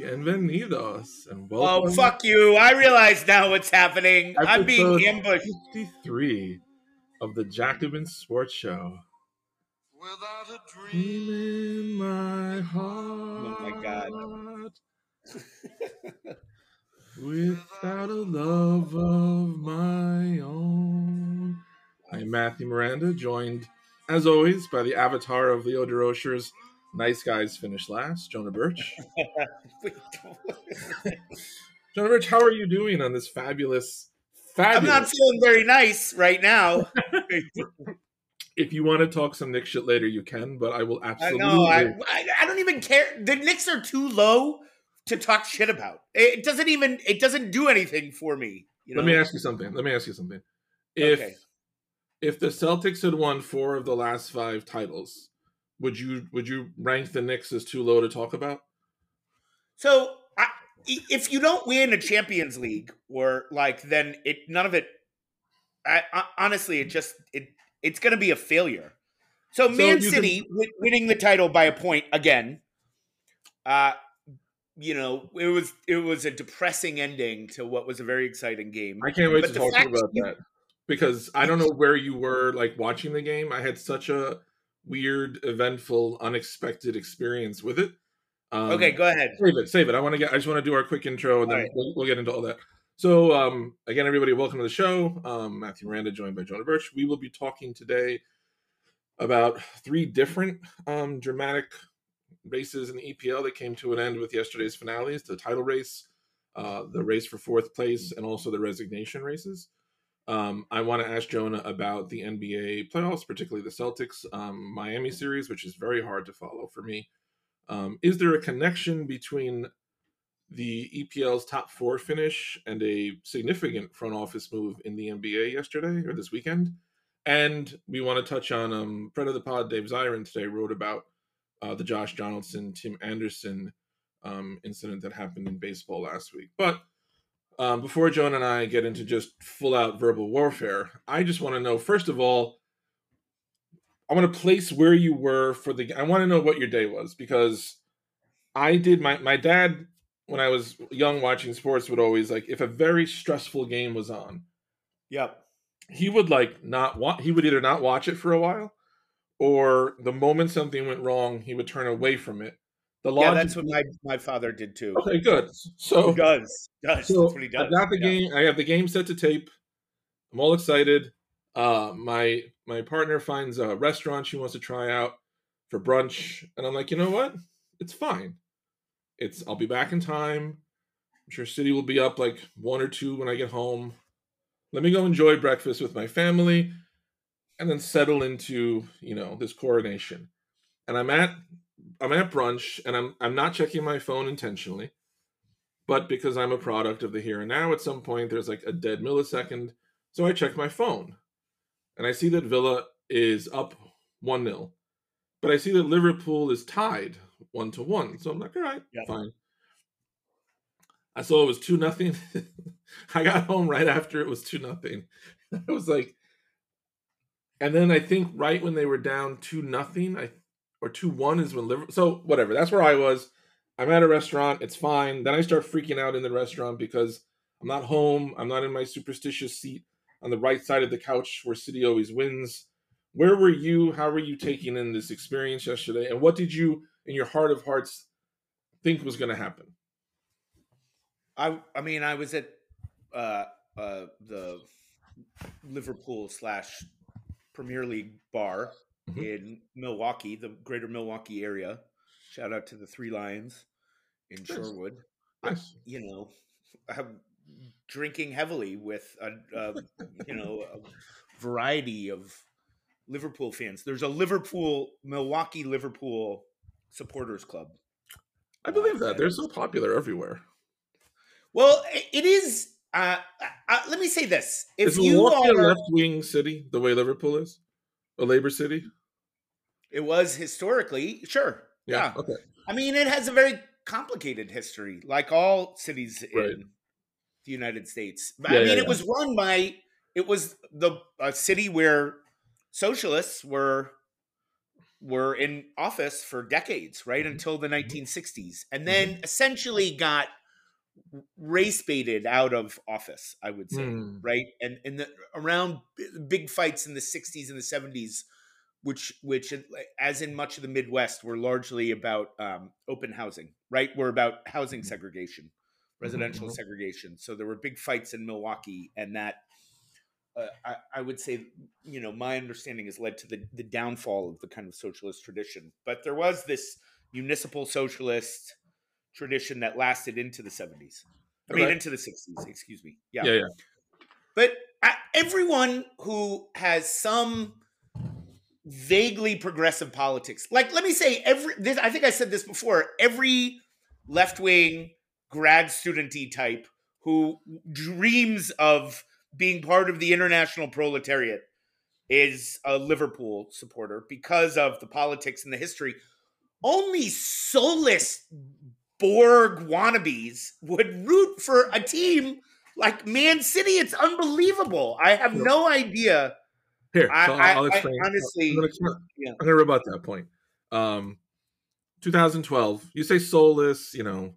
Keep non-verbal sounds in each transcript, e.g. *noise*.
Bienvenidos and oh, welcome. Oh, fuck you. I realize now what's happening. I'm being Episode ambushed. 53 of the Jacobin Sports Show. Without a dream. Dream in my heart. Oh my God. *laughs* Without a love of my own. I'm Matthew Miranda, joined as always by the avatar of Leo Durocher's Nice Guys Finish Last, Jonah Birch. *laughs* Jonah Birch, how are you doing on this fabulous, fabulous? I'm not feeling very nice right now. *laughs* if you want to talk some Nick shit later, you can, but I will absolutely. know. I, I, I don't even care. The Knicks are too low to talk shit about. It doesn't even. It doesn't do anything for me. You know? Let me ask you something. Let me ask you something. If Okay. if the Celtics had won four of the last five titles, would you would you rank the Knicks as too low to talk about? So, I, if you don't win a Champions League, or like, then it none of it. I, I honestly, it just it it's going to be a failure. So, Man City wi- winning the title by a point again. Uh, you know, it was it was a depressing ending to what was a very exciting game. I can't wait But to talk to you fact about you- that because I don't know where you were like watching the game. I had such a weird, eventful, unexpected experience with it. Um, okay, go ahead. save it, save it. I want to get. I just want to do our quick intro, and then All right. we'll, we'll get into all that. So, um, again, everybody, welcome to the show. Um, Matthew Miranda, joined by Jonah Birch. We will be talking today about three different um, dramatic races in the EPL that came to an end with yesterday's finales: the title race, uh, the race for fourth place, and also the relegation races. Um, I want to ask Jonah about the NBA playoffs, particularly the Celtics um, Miami series, which is very hard to follow for me. Um, is there a connection between the EPL's top four finish and a significant front office move in the NBA yesterday or this weekend? And we want to touch on um, friend of the pod, Dave Zirin, today wrote about uh, the Josh Donaldson, Tim Anderson um, incident that happened in baseball last week. But um, before Joan and I get into just full out verbal warfare, I just want to know first of all, I want to place where you were for the. I want to know what your day was because I did my my dad when I was young watching sports would always like if a very stressful game was on, Yep. he would like not want he would either not watch it for a while or the moment something went wrong he would turn away from it the Yeah, that's what my, my father did too. okay good so He does. Does. so that's what he does. I got the Yeah. game. I have the game set to tape. I'm all excited. Uh, my my partner finds a restaurant she wants to try out for brunch, and I'm like, you know what? It's fine. It's I'll be back in time. I'm sure City will be up like one or two when I get home. Let me go enjoy breakfast with my family, and then settle into you know this coronation. And I'm at I'm at brunch, and I'm I'm not checking my phone intentionally but because I'm a product of the here and now, at some point there's like a dead millisecond. So I check my phone and I see that Villa is up 1 0. But I see that Liverpool is tied 1 to 1. So I'm like, all right, Yep. fine. I saw it was 2 nothing. *laughs* I got home right after it was 2 nothing. *laughs* I was like, and then I think right when they were down 2 nothing, I or 2 1 is when Liverpool. So whatever, that's where I was. I'm at a restaurant. It's fine. Then I start freaking out in the restaurant because I'm not home. I'm not in my superstitious seat on the right side of the couch where City always wins. Where were you? How were you taking in this experience yesterday? And what did you, in your heart of hearts, think was going to happen? I I mean I was at uh uh the Liverpool slash Premier League bar Mhm. in Milwaukee, the greater Milwaukee area. Shout out to the Three Lions in. Shorewood. Nice. You know, I'm drinking heavily with a, a you know a variety of Liverpool fans. There's a Liverpool Milwaukee Liverpool supporters club. I believe that. They're so popular everywhere. Well, it is. Uh, uh, let me say this: if is you Milwaukee a left wing city the way Liverpool is? A labor city? It was historically sure. Yeah. Okay. I mean, it has a very complicated history, like all cities in the United States. Yeah, I mean, yeah, it was run by. It was the a city where socialists were were in office for decades, right Mhm. until the 1960s, and then essentially got race baited out of office. I would say, Hmm. right, and and the, around b- big fights in the 60s and the 70s, which which as in much of the Midwest were largely about um, open housing, right? Were about housing segregation, residential mhm. segregation. So there were big fights in Milwaukee, and that uh, I, I would say, you know, my understanding has led to the, the downfall of the kind of socialist tradition. But there was this municipal socialist tradition that lasted into the 70s. I mean, into the 60s, excuse me. Yeah. Yeah, yeah. But I, everyone who has some vaguely progressive politics, like let me say, every this, I think I said this before, every left wing grad studenty type who dreams of being part of the international proletariat is a Liverpool supporter because of the politics and the history. Only soulless Borg wannabes would root for a team like Man City. It's unbelievable. I have no idea. Here, I, so I- I'll, I'll I explain. honestly, I'm gonna, explain- yeah. Gonna rebut that point. Um, 2012. You say soulless, you know.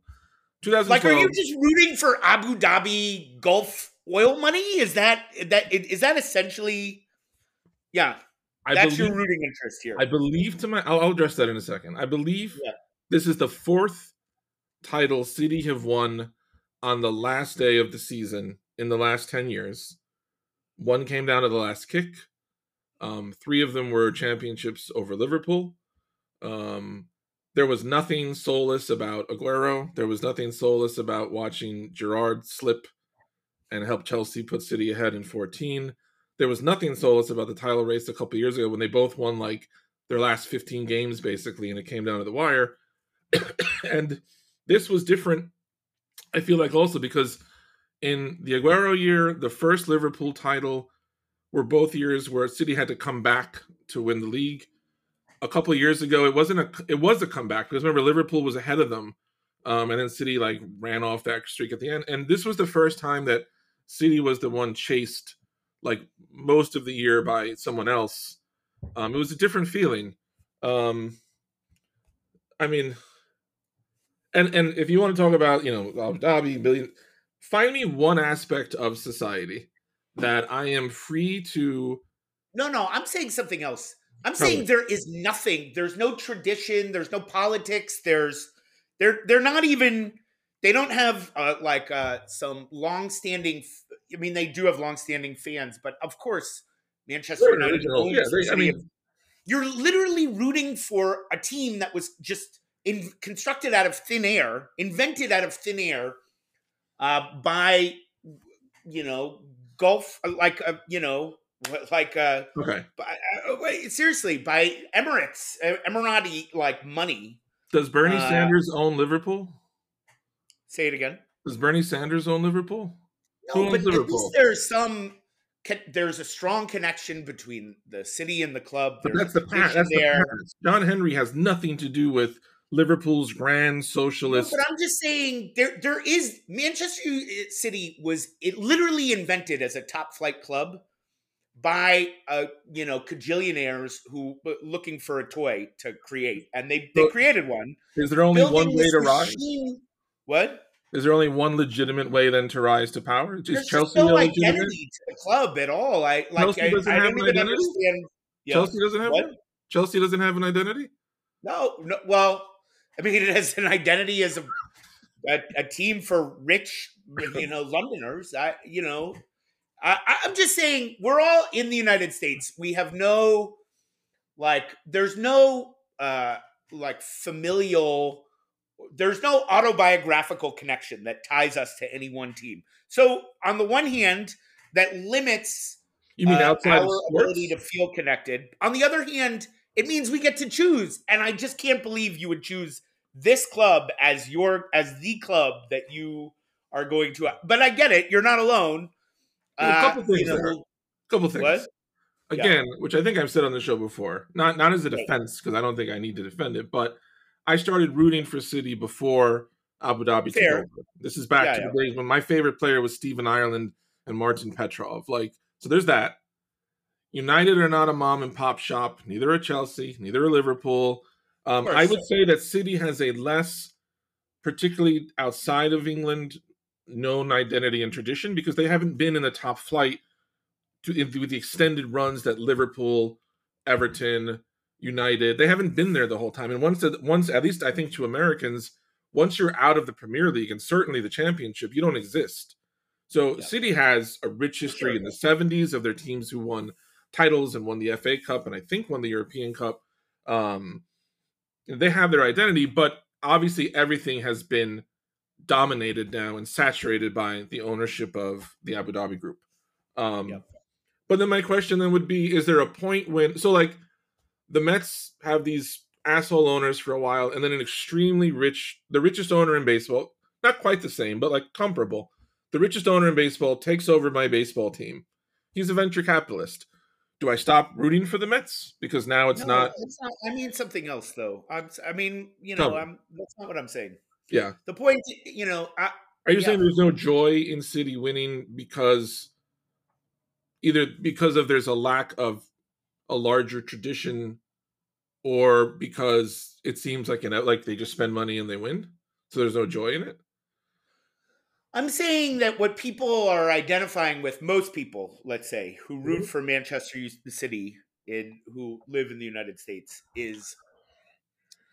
2012. like, are you just rooting for Abu Dhabi Gulf oil money? Is that that is that essentially? Yeah, I that's believe, your rooting interest here. I believe to my. I'll, I'll address that in a second. I believe Yeah. this is the fourth title City have won on the last day of the season in the last 10 years. One came down to the last kick. Um, three of them were championships over Liverpool. Um, there was nothing soulless about Aguero. There was nothing soulless about watching Gerrard slip and help Chelsea put City ahead in 14. There was nothing soulless about the title race a couple years ago when they both won like their last 15 games basically and it came down to the wire. *coughs* and this was different, I feel like also because in the Aguero year, the first Liverpool title were both years where City had to come back to win the league. A couple years ago, it wasn't a it was a comeback because remember Liverpool was ahead of them, um, and then City like ran off that streak at the end. And this was the first time that City was the one chased like most of the year by someone else. Um, it was a different feeling. Um, I mean, and and if you want to talk about you know Abu Dhabi billion, find me one aspect of society that I am free to. No, no, I'm saying something else. I'm Tell saying there is nothing. There's no tradition. There's no politics. There's they're they're not even. They don't have uh, like uh, some long-standing. I mean, they do have long-standing fans, but of course, Manchester They're United. Yeah, they- I mean- you're literally rooting for a team that was just in, constructed out of thin air, invented out of thin air uh, by you know Gulf, like uh, you know, like. Uh, Okay, by, uh, wait, seriously, by Emirates, uh, Emirati like money. does Bernie Uh, Sanders own Liverpool? Say it again. Does Bernie Sanders own Liverpool? No, but at least there's some. There's a strong connection between the city and the club. But that's the past. That's the there. John Henry has nothing to do with Liverpool's grand No, socialist. but I'm just saying there there is Manchester City was it literally invented as a top flight club by uh you know cajillionaires who were looking for a toy to create and they they So- created one Is there only building one way to rise? what Is there only one legitimate way then to rise to power? Is There's Chelsea just no identity to the club at all. I like. Chelsea I, doesn't I have don't an even identity? understand. Chelsea doesn't have What? Chelsea doesn't have an identity. No, no. Well, I mean, it has an identity as a a, a team for rich, you know, Londoners. I, you know, I, I'm just saying we're all in the United States. We have no, like, there's no, uh, like familial. There's no autobiographical connection that ties us to any one team. So, on the one hand, that limits You mean uh, outside our of sports? ability to feel connected. On the other hand, it means we get to choose, and I just can't believe you would choose this club as your as the club that you are going to. But I get it; you're not alone. Well, a Uh, couple things you know, couple things. What? Yeah. Again, which I think I've said on the show before, not not as a defense because I don't think I need to defend it, but I started rooting for City before Abu Dhabi took over. This is back Yeah, to yeah. the days when my favorite player was Stephen Ireland and Martin Petrov. Like, so there's that. United are not a mom and pop shop. Neither are Chelsea. Neither are Liverpool. Um, I would say that City has a less, particularly outside of England, known identity and tradition because they haven't been in the top flight to in, with the extended runs that Liverpool, Everton, United. They haven't been there the whole time. And once, once at least I think to Americans, once you're out of the Premier League and certainly the Championship, you don't exist. So Yeah. City has a rich history in the 70s of their teams who won titles and won the FA Cup and I think won the European Cup. Um, they have their identity, but obviously everything has been dominated now and saturated by the ownership of the Abu Dhabi group. Um, Yep. But then my question then would be: Is there a point when so like the Mets have these asshole owners for a while, and then an extremely rich, the richest owner in baseball, not quite the same, but like comparable. The richest owner in baseball takes over my baseball team. He's a venture capitalist. Do I stop rooting for the Mets because now it's No, not? It's not. I mean something else though. I'm. I mean, you know. I'm. That's not what I'm saying. Yeah. The point, you know, I, Are you Yeah. saying there's no joy in City winning because either because of there's a lack of a larger tradition or because it seems like an like they just spend money and they win? So there's no joy in it? I'm saying that what people are identifying with, most people, let's say, who root Mhm. for Manchester City and who live in the United States, is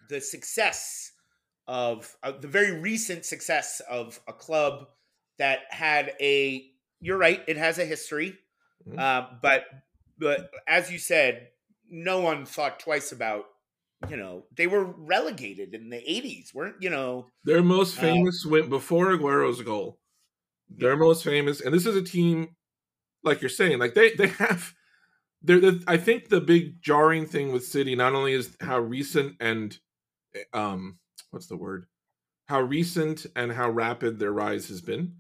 the success of uh, the very recent success of a club that had a. You're right; it has a history, Mhm. uh, but but as you said, no one thought twice about. You know, they were relegated in the '80s, weren't you know? Their most Uh, famous win before Aguero's goal. Their most famous, and this is a team, like you're saying, like they they have. They're the, I think the big jarring thing with City not only is how recent and, um, what's the word, how recent and how rapid their rise has been,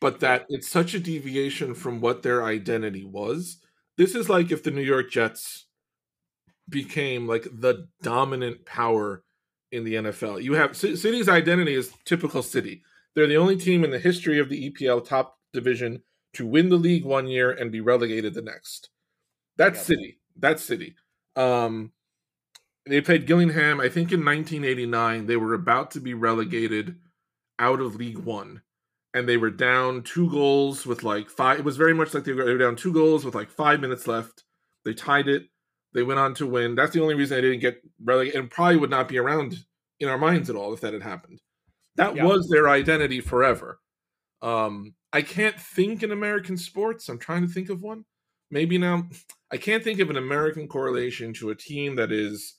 but that it's such a deviation from what their identity was. This is like if the New York Jets became like the dominant power in the NFL. You have C- City's identity is typical City. They're the only team in the history of the EPL top division to win the league one year and be relegated the next. That's. City. That's City. Um, they played Gillingham. I think in 1989 they were about to be relegated out of League One, and they were down two goals with like five. It was very much like they were, they were down two goals with like five minutes left. They tied it. They went on to win. That's the only reason they didn't get relegated, and probably would not be around in our minds at all if that had happened. That Yeah. was their identity forever. Um, I can't think in American sports. I'm trying to think of one. Maybe now I can't think of an American correlation to a team that is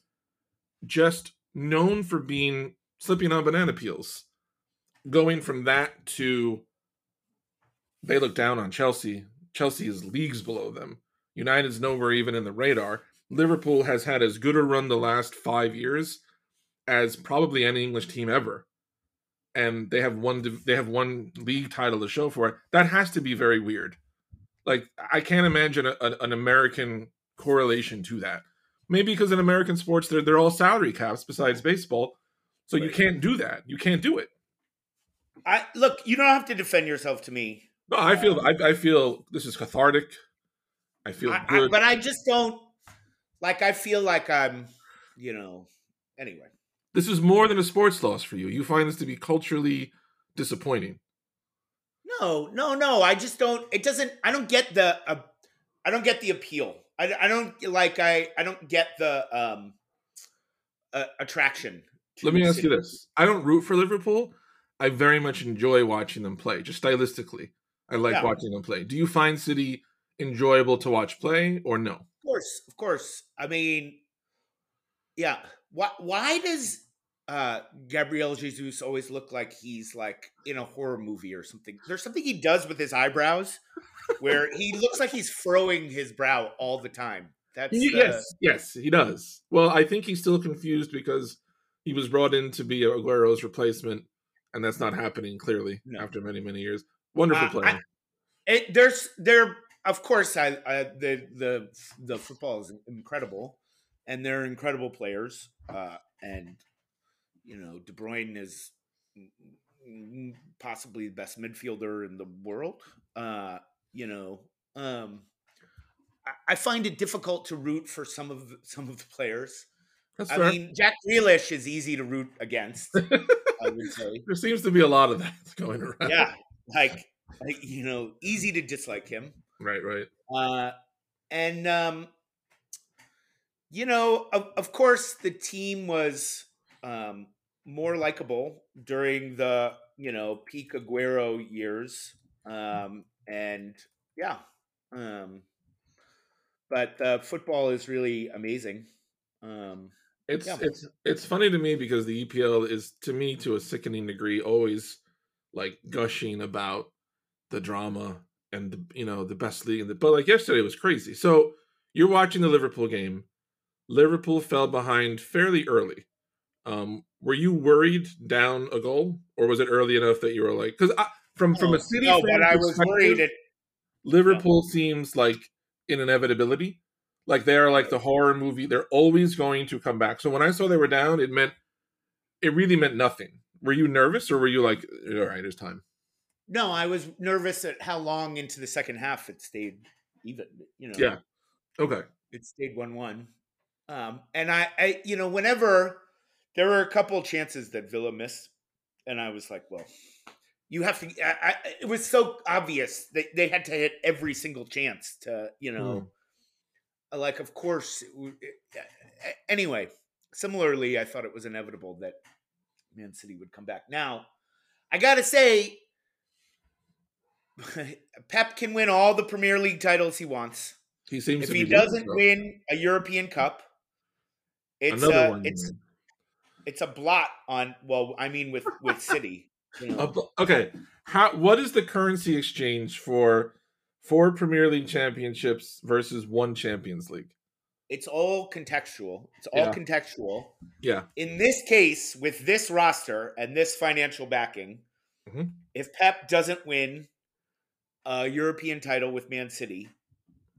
just known for being slipping on banana peels. Going from that to they look down on Chelsea. Chelsea is leagues below them. United's nowhere even in the radar. Liverpool has had as good a run the last five years as probably any English team ever, and they have one they have one league title to show for it. That has to be very weird. Like I can't imagine a, a- an American correlation to that. Maybe because in American sports they're they're all salary caps besides baseball, so you can't do that. You can't do it. I look. You don't have to defend yourself to me. No, I feel um, I, I feel this is cathartic. I feel I, I, good. but I just don't like. I feel like I'm, you know. Anyway, this is more than a sports loss for you. You find this to be culturally disappointing. no, no, no. I just don't. It doesn't. I don't get the. Uh, I don't get the appeal. I, I don't like. I I don't get the um uh, attraction. Let me ask you this: I don't root for Liverpool. I very much enjoy watching them play. Just stylistically, I like Yeah. watching them play. Do you find City enjoyable to watch play, or no? Of course, of course. I mean, yeah. Why? Why does uh Gabriel Jesus always look like he's like in a horror movie or something? There's something he does with his eyebrows where he looks like he's furrowing his brow all the time. That's the- yes, yes, he does. Well, I think he's still confused because he was brought in to be Aguero's replacement, and that's not happening clearly No. after many many years. Wonderful Uh, player. It, there's there. Of course, I, I the the the football is incredible, and they're incredible players. Uh, and you know, De Bruyne is possibly the best midfielder in the world. Uh, you know, um, I- I find it difficult to root for some of the, some of the players. That's I fair. mean, Jack Grealish is easy to root against. *laughs* I would say, there seems to be a lot of that *laughs* going around. yeah, like, like you know, easy to dislike him. Right, right. Uh, and um, you know, of, of course, the team was um, more likable during the you know peak Aguero years, um, and yeah, um, but uh, football is really amazing. Um, It's Yeah. it's it's funny to me because the EPL is to me to a sickening degree always like gushing about the drama and the you know the best league in the but like yesterday was crazy. So you're watching the Liverpool game. Liverpool fell behind fairly early. Um, were you worried down a goal, or was it early enough that you were like, because from from a city no, but I was worried. It, Liverpool seems like an inevitability. Like they are like the horror movie. They're always going to come back. So when I saw they were down, it meant it really meant nothing. Were you nervous or were you like, all right, it's time? No, I was nervous at how long into the second half it stayed even. You know, Yeah. Okay. it stayed one one. Um, and I, I, you know, whenever there were a couple chances that Villa missed, and I was like, well, you have to. I, I, it was so obvious they they had to hit every single chance to, you hmm. know, uh, like of course. it it- uh, uh, anyway, similarly, I thought it was inevitable that Man City would come back. Now, I gotta say. *laughs* Pep can win all the Premier League titles he wants He seems if to he doesn't so. win a European Cup, it's another a, one. it's mean. it's a blot on. Well, I mean, with with City, you know. Uh, okay. How what is the currency exchange for four Premier League championships versus one Champions League? it's all contextual. It's all Yeah. contextual. Yeah. In this case, with this roster and this financial backing, Mhm. if Pep doesn't win a European title with Man City,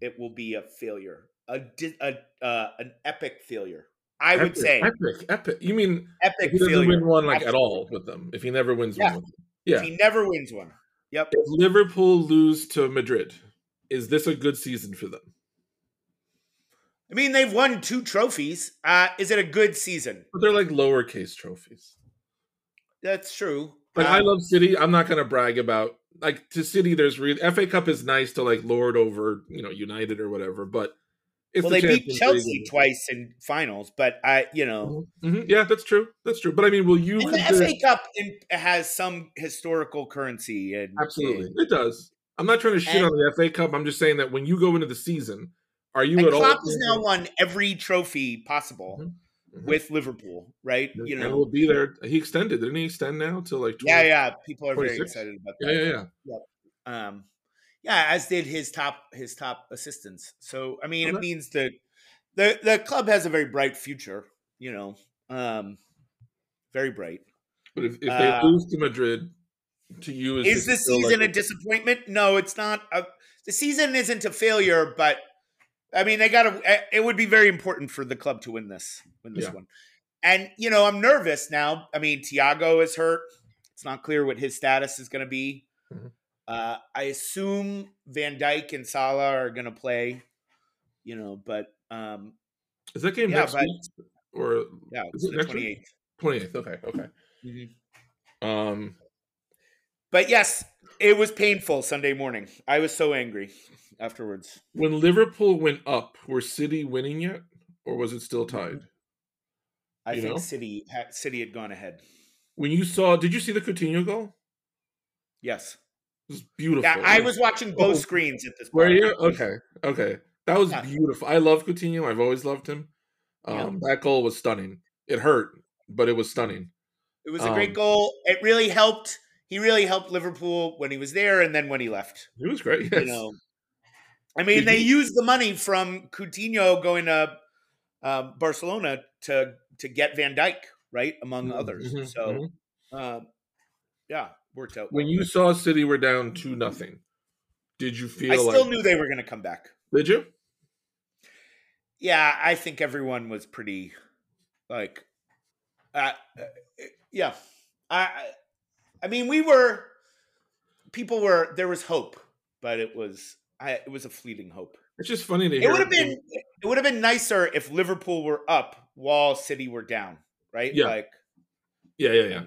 it will be a failure, a di- a uh, an epic failure. I would Epic, say epic, epic. You mean epic he doesn't failure. win one like at all with them? If he never wins Yeah. one with them? Yeah. If he never wins one. Yep. If Liverpool lose to Madrid, is this a good season for them? I mean, they've won two trophies. Uh, is it a good season? But they're like lowercase trophies. That's true. Like I Um, love City. I'm not going to brag about like to City. There's really FA Cup is nice to like lord over you know United or whatever, but well, the they beat Chelsea League. twice in finals, but I, you know, Mhm. Yeah, that's true. That's true. But I mean, will you and the consider? FA Cup in, has some historical currency. And Absolutely, and, it does. I'm not trying to shit And- on the FA Cup. I'm just saying that when you go into the season, are you and at all? Klopp has now won every trophy possible Mhm. Mhm. with Liverpool, right? You know, and will be there. He extended, didn't he? Extend now to like 20, yeah, yeah. People are very excited about that. yeah, that. yeah, yeah. um yeah as did his top his top assistants so i mean Okay. it means that the the club has a very bright future you know um very bright But if, if they Uh, lose to Madrid, to you is, is this the season like a disappointment no it's not a, the season isn't a failure but i mean they gotta it would be very important for the club to win this win this Yeah. one and you know i'm nervous now i mean thiago is hurt it's not clear what his status is going to be Mhm. uh, i assume van dijk and salah are going to play you know but um is that game yeah, next but- week or yeah Is it's it the next week? 28th twenty eighth? Okay, okay. Um, but yes it was painful sunday morning i was so angry afterwards when Liverpool went up, were City winning yet, or was it still tied? i You think know? city city had gone ahead When you saw, did you see the Coutinho goal? yes It was beautiful. Yeah, I was watching both Oh. screens at this point. Were you okay? Okay, that was Yeah. beautiful. I love Coutinho. I've always loved him. Um, That goal was stunning. It hurt, but it was stunning. It was a great Um, goal. It really helped. He really helped Liverpool when he was there and then when he left. It was great. You yes. know, I mean, they used the money from Coutinho going to um, Barcelona to to get Van Dijk, right, among Mhm, others. mhm, so, mhm. um, yeah, worked out. when well. you saw City were down two nothing, did you feel I still like? knew they were going to come back. Did you? Yeah, I think everyone was pretty like uh, uh, yeah. I- I mean we were people were there was hope, but it was I, it was a fleeting hope. It's just funny to hear. It would have been it would have been nicer if Liverpool were up while City were down, right? Yeah. Like Yeah, yeah, yeah.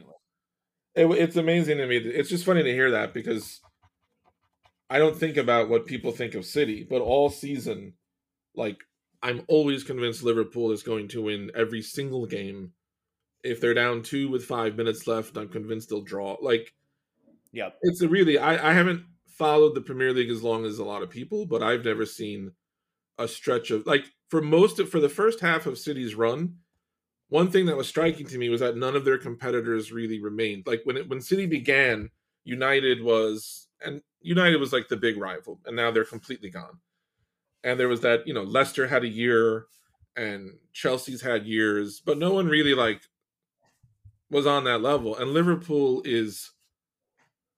It, it's amazing to me. It's just funny to hear that because I don't think about what people think of City, but all season, like I'm always convinced Liverpool is going to win every single game. If they're down two with five minutes left, I'm convinced they'll draw. Like yeah, it's a really I, I haven't followed the Premier League as long as a lot of people, but I've never seen a stretch of like for most of for the first half of City's run. One thing that was striking to me was that none of their competitors really remained. Like when it when City began, United was and United was like the big rival, and now they're completely gone. And there was that you know Leicester had a year, and Chelsea's had years, but no one really like was on that level. And Liverpool is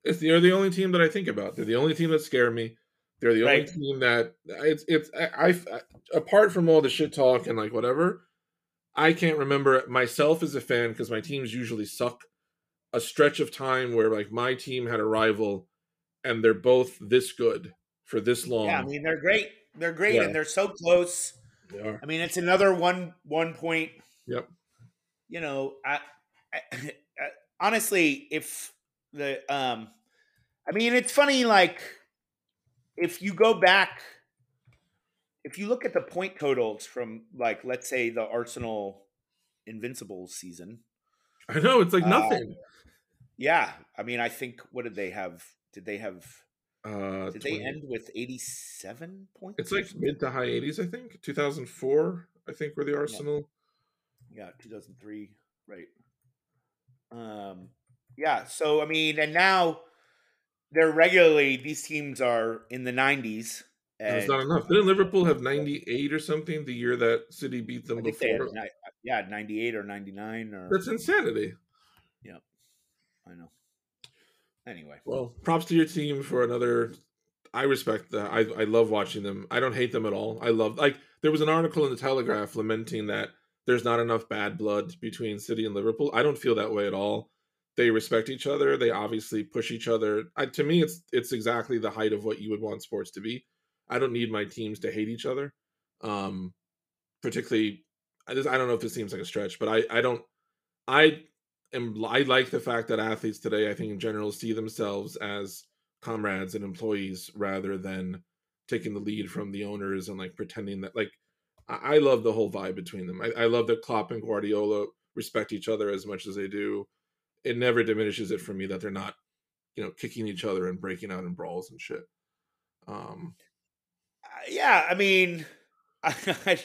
it's they're the only team that I think about. They're the only team that scare me. They're the Right. only team that it's it's I, I apart from all the shit talk and like whatever, I can't remember myself as a fan because my teams usually suck. A stretch of time where like my team had a rival, and they're both this good for this long. Yeah, I mean they're great. They're great Yeah. and they're so close. They are. I mean it's another one one point. Yep. You know, I, I, *laughs* I honestly if the um I mean it's funny like if you go back if you look at the point totals from like let's say the Arsenal Invincibles season, I know it's like Uh, nothing. yeah, I mean I think what did they have? Did they have Uh, did they end with 87 points? It's like mid to high 80s, I think. 2004, I think, were the Arsenal. yeah 2003 right um yeah so i mean and now they're regularly these teams are in the 90s And and it's not enough. Didn't Liverpool have 98 or something the year that City beat them they had, before? yeah 98 or 99 or That's insanity. Yeah, I know anyway Well, props to your team for another. I respect that. I I love watching them. I don't hate them at all. I love like there was an article in the Telegraph lamenting that there's not enough bad blood between City and Liverpool. I don't feel that way at all. They respect each other. They obviously push each other. I, to me, it's it's exactly the height of what you would want sports to be. I don't need my teams to hate each other. Um, particularly, I just I don't know if this seems like a stretch, but I I don't I am I like the fact that athletes today, I think in general, see themselves as comrades and employees rather than taking the lead from the owners and like pretending that like I, I love the whole vibe between them. I, I love that Klopp and Guardiola respect each other as much as they do. It never diminishes it for me that they're not, you know, kicking each other and breaking out in brawls and shit. Um, Uh, yeah i mean *laughs* I,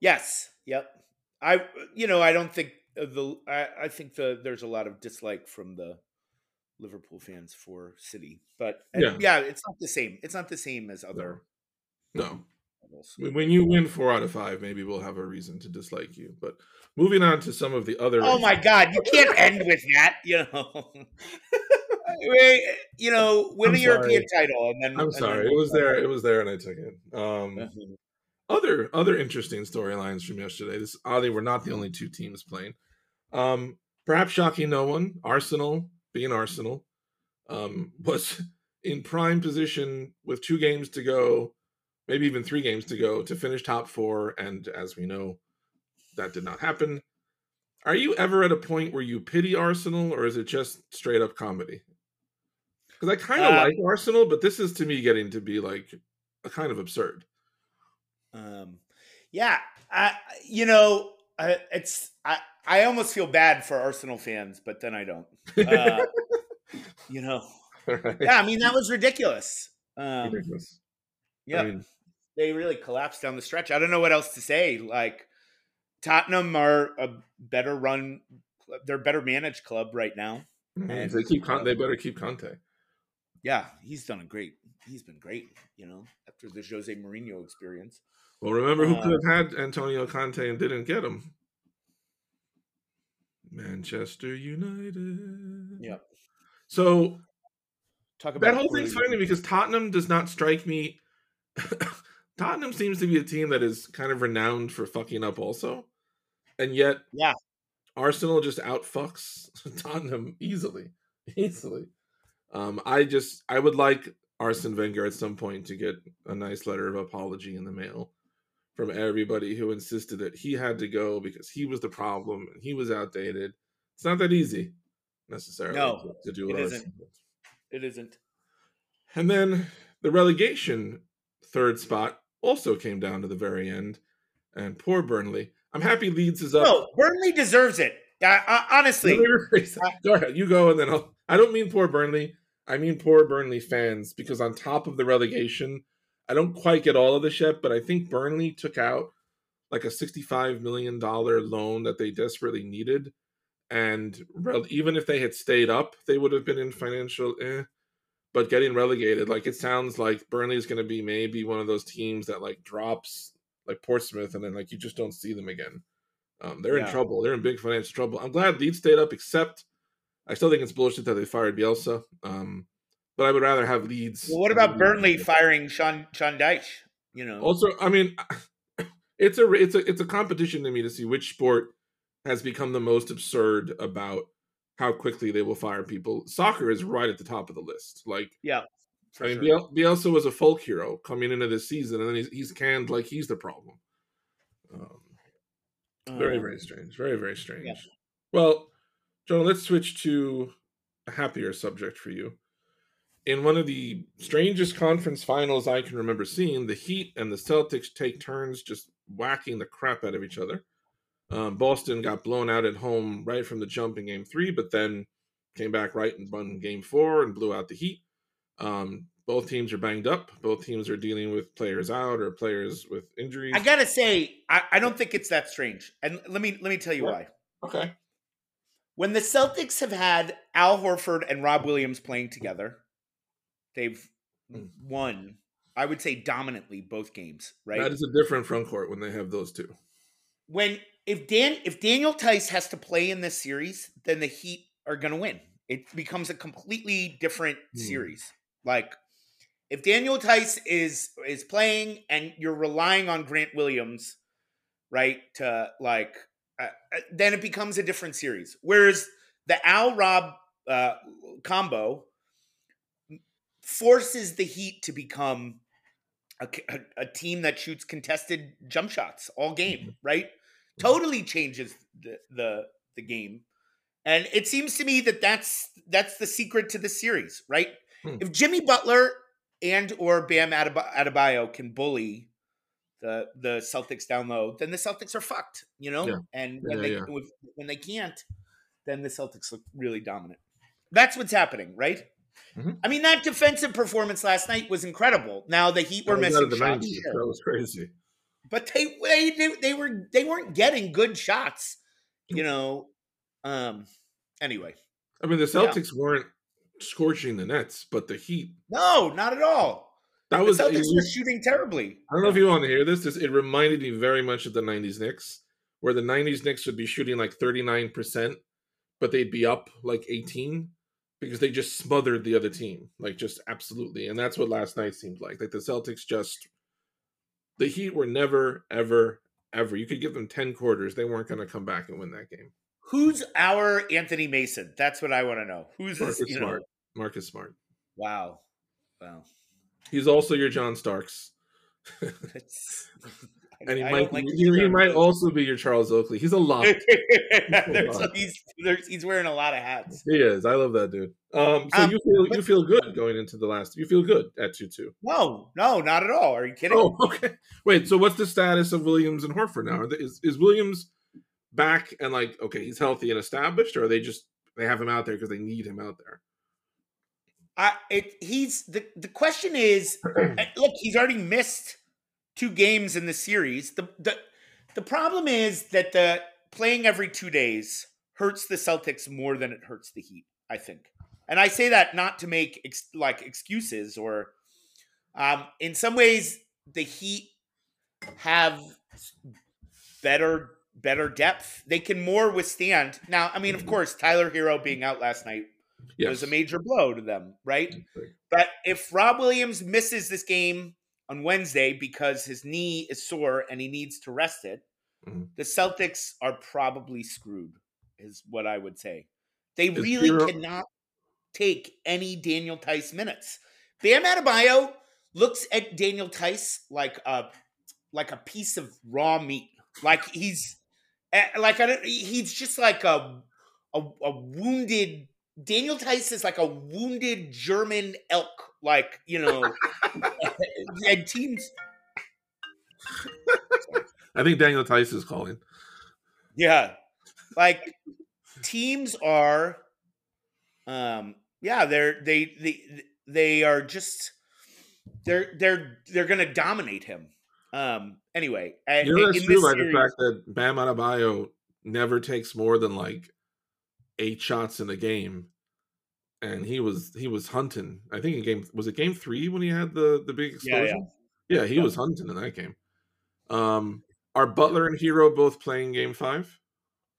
yes yep i you know i don't think the i, I think the there's a lot of dislike from the liverpool fans for city but Yeah. yeah it's not the same it's not the same as other no, when you win four out of five, maybe we'll have a reason to dislike you. But moving on to some of the other. Oh my God! You can't end with that. You know, *laughs* you know, win I'm a European title, and then I'm and sorry, then it was there. It was there, and I took it. Um, Mhm. other other interesting storylines from yesterday. This oddly, we're not the only two teams playing. Um, perhaps shocking no one. Arsenal, being Arsenal, um, *laughs* was in prime position with two games to go, maybe even three games to go to finish top four. And as we know, that did not happen. Are you ever at a point where you pity Arsenal, or is it just straight up comedy? Because I kind of Uh, like Arsenal, but this is to me getting to be like a kind of absurd. Um, yeah, I, you know, I, it's I, I almost feel bad for Arsenal fans, but then I don't. Uh, *laughs* you know, Right? yeah, I mean that was ridiculous. Um, Ridiculous. Yeah, I mean, they really collapsed down the stretch. I don't know what else to say. Like Tottenham are a better run, they're a better managed club right now. and, they keep Con- um, they better keep Conte. Yeah, he's done a great. He's been great. You know, after the Jose Mourinho experience. Well, remember who uh, could have had Antonio Conte and didn't get him? Manchester United. Yeah. So Talk about that whole thing's funny because Tottenham does not strike me. *coughs* Tottenham seems to be a team that is kind of renowned for fucking up, also, and yet Yeah. Arsenal just outfucks *laughs* Tottenham easily, easily. Um, I just I would like Arsene Wenger at some point to get a nice letter of apology in the mail from everybody who insisted that he had to go because he was the problem and he was outdated. It's not that easy necessarily No, to, to do it isn't. It isn't. And then the relegation third spot also came down to the very end. And poor Burnley. I'm happy Leeds is up. No, Burnley deserves it. Uh, uh, honestly, Let me rephrase that. Go ahead. You go, and then I'll. I don't mean poor Burnley. I mean poor Burnley fans because on top of the relegation, I don't quite get all of this yet, but I think Burnley took out like a $65 million loan that they desperately needed. And even if they had stayed up, they would have been in financial eh. But getting relegated, like it sounds like Burnley is going to be maybe one of those teams that like drops like Portsmouth and then like you just don't see them again. Um, they're in trouble. They're in big financial trouble. I'm glad Leeds stayed up, except I still think it's bullshit that they fired Bielsa. Um, but I would rather have Leeds. well, what about Burnley firing Sean Sean Dyche? You know, Also, I mean, it's a it's a it's a competition to me to see which sport has become the most absurd about how quickly they will fire people. Soccer is right at the top of the list. Like, yeah. I mean, sure. Bielsa was a folk hero coming into this season, and then he's, he's canned like he's the problem. Um, very, Um, very strange. Very, very strange. Well, Joe, let's switch to a happier subject for you. In one of the strangest conference finals I can remember seeing, the Heat and the Celtics take turns just whacking the crap out of each other. Um, Boston got blown out at home right from the jump in game three, but then came back right and won game four and blew out the Heat. Um, both teams are banged up. Both teams are dealing with players out or players with injuries. I gotta say, I, I don't think it's that strange. And let me let me tell you why. okay. When the Celtics have had Al Horford and Rob Williams playing together, they've Mm. won. I would say dominantly both games. Right. That is a different front court when they have those two. when if Dan if Daniel Theis has to play in this series, then the Heat are going to win. It becomes a completely different Hmm. series. Like if Daniel Theis is is playing and you're relying on Grant Williams, right, to like uh, uh, then it becomes a different series. Whereas the Al Rob uh, combo forces the Heat to become a, a, a team that shoots contested jump shots all game, right? Totally changes the, the the game, and it seems to me that that's that's the secret to the series, right? Hmm. If Jimmy Butler and or Bam Adebayo can bully the the Celtics down low, then the Celtics are fucked, you know. Yeah. And when Yeah, they yeah. When, they can't, then the Celtics look really dominant. That's what's happening, right? Mhm. I mean, that defensive performance last night was incredible. Now the Heat were That was out missing shots, That was crazy. But they, they they they were they weren't getting good shots, you know. Um. Anyway, I mean, the Yeah. Celtics weren't scorching the Nets, but the Heat. no, not at all. That The was. Celtics it were shooting terribly. I don't know if you want to hear this. this. It reminded me very much of the '90s Knicks, where the '90s Knicks would be shooting like 39 percent, but they'd be up like 18 because they just smothered the other team, like just absolutely. And that's what last night seemed like. Like the Celtics just, the Heat were never, ever, ever. You could give them 10 quarters, they weren't going to come back and win that game. Who's our Anthony Mason? That's what I want to know. Who's this? Marcus know, Smart. Marcus Smart. wow, wow. He's also your John Starks. *laughs* And he I might like he, he might also be your Charles Oakley. He's a lot. *laughs* There's- he's, there's- he's wearing a lot of hats. He is. I love that dude. Um, so Um, you feel but- you feel good going into the last. You feel good at two two. No, no, not at all. Are you kidding? Oh, *laughs* okay. Wait. So what's the status of Williams and Horford now? Are they, is is Williams back and like okay, he's healthy and established, or are they just they have him out there because they need him out there? I, it, he's the the question is, *clears throat* uh, look, he's already missed two games in the series. The the the problem is that the playing every two days hurts the Celtics more than it hurts the Heat. I think, and I say that not to make ex, like excuses or, um, in some ways, the Heat have better better depth. They can more withstand. Now, I mean, of course, Tyler Herro being out last night Yes. was a major blow to them, right? But if Rob Williams misses this game on Wednesday because his knee is sore and he needs to rest it, Mhm. the Celtics are probably screwed, is what I would say. They Is really Herro- cannot take any Daniel Theis minutes Bam Adebayo looks at Daniel Theis like a like a piece of raw meat. Like he's eh, like I don't, he's just like a, a a wounded Daniel Theis is like a wounded German elk. Like you know, *laughs* *laughs* and teams. I think Daniel Theis is calling. Yeah, like teams are, um, yeah, they're they they they are just they're they're they're gonna dominate him. Um. Anyway, a- You know in that's this true by the fact that Bam Adebayo never takes more than like eight shots in a game, and he was he was hunting. I think in game was it game three when he had the the big explosion. Yeah, yeah. Yeah, he Yeah. was hunting in that game. Um, are Butler and Herro both playing game five?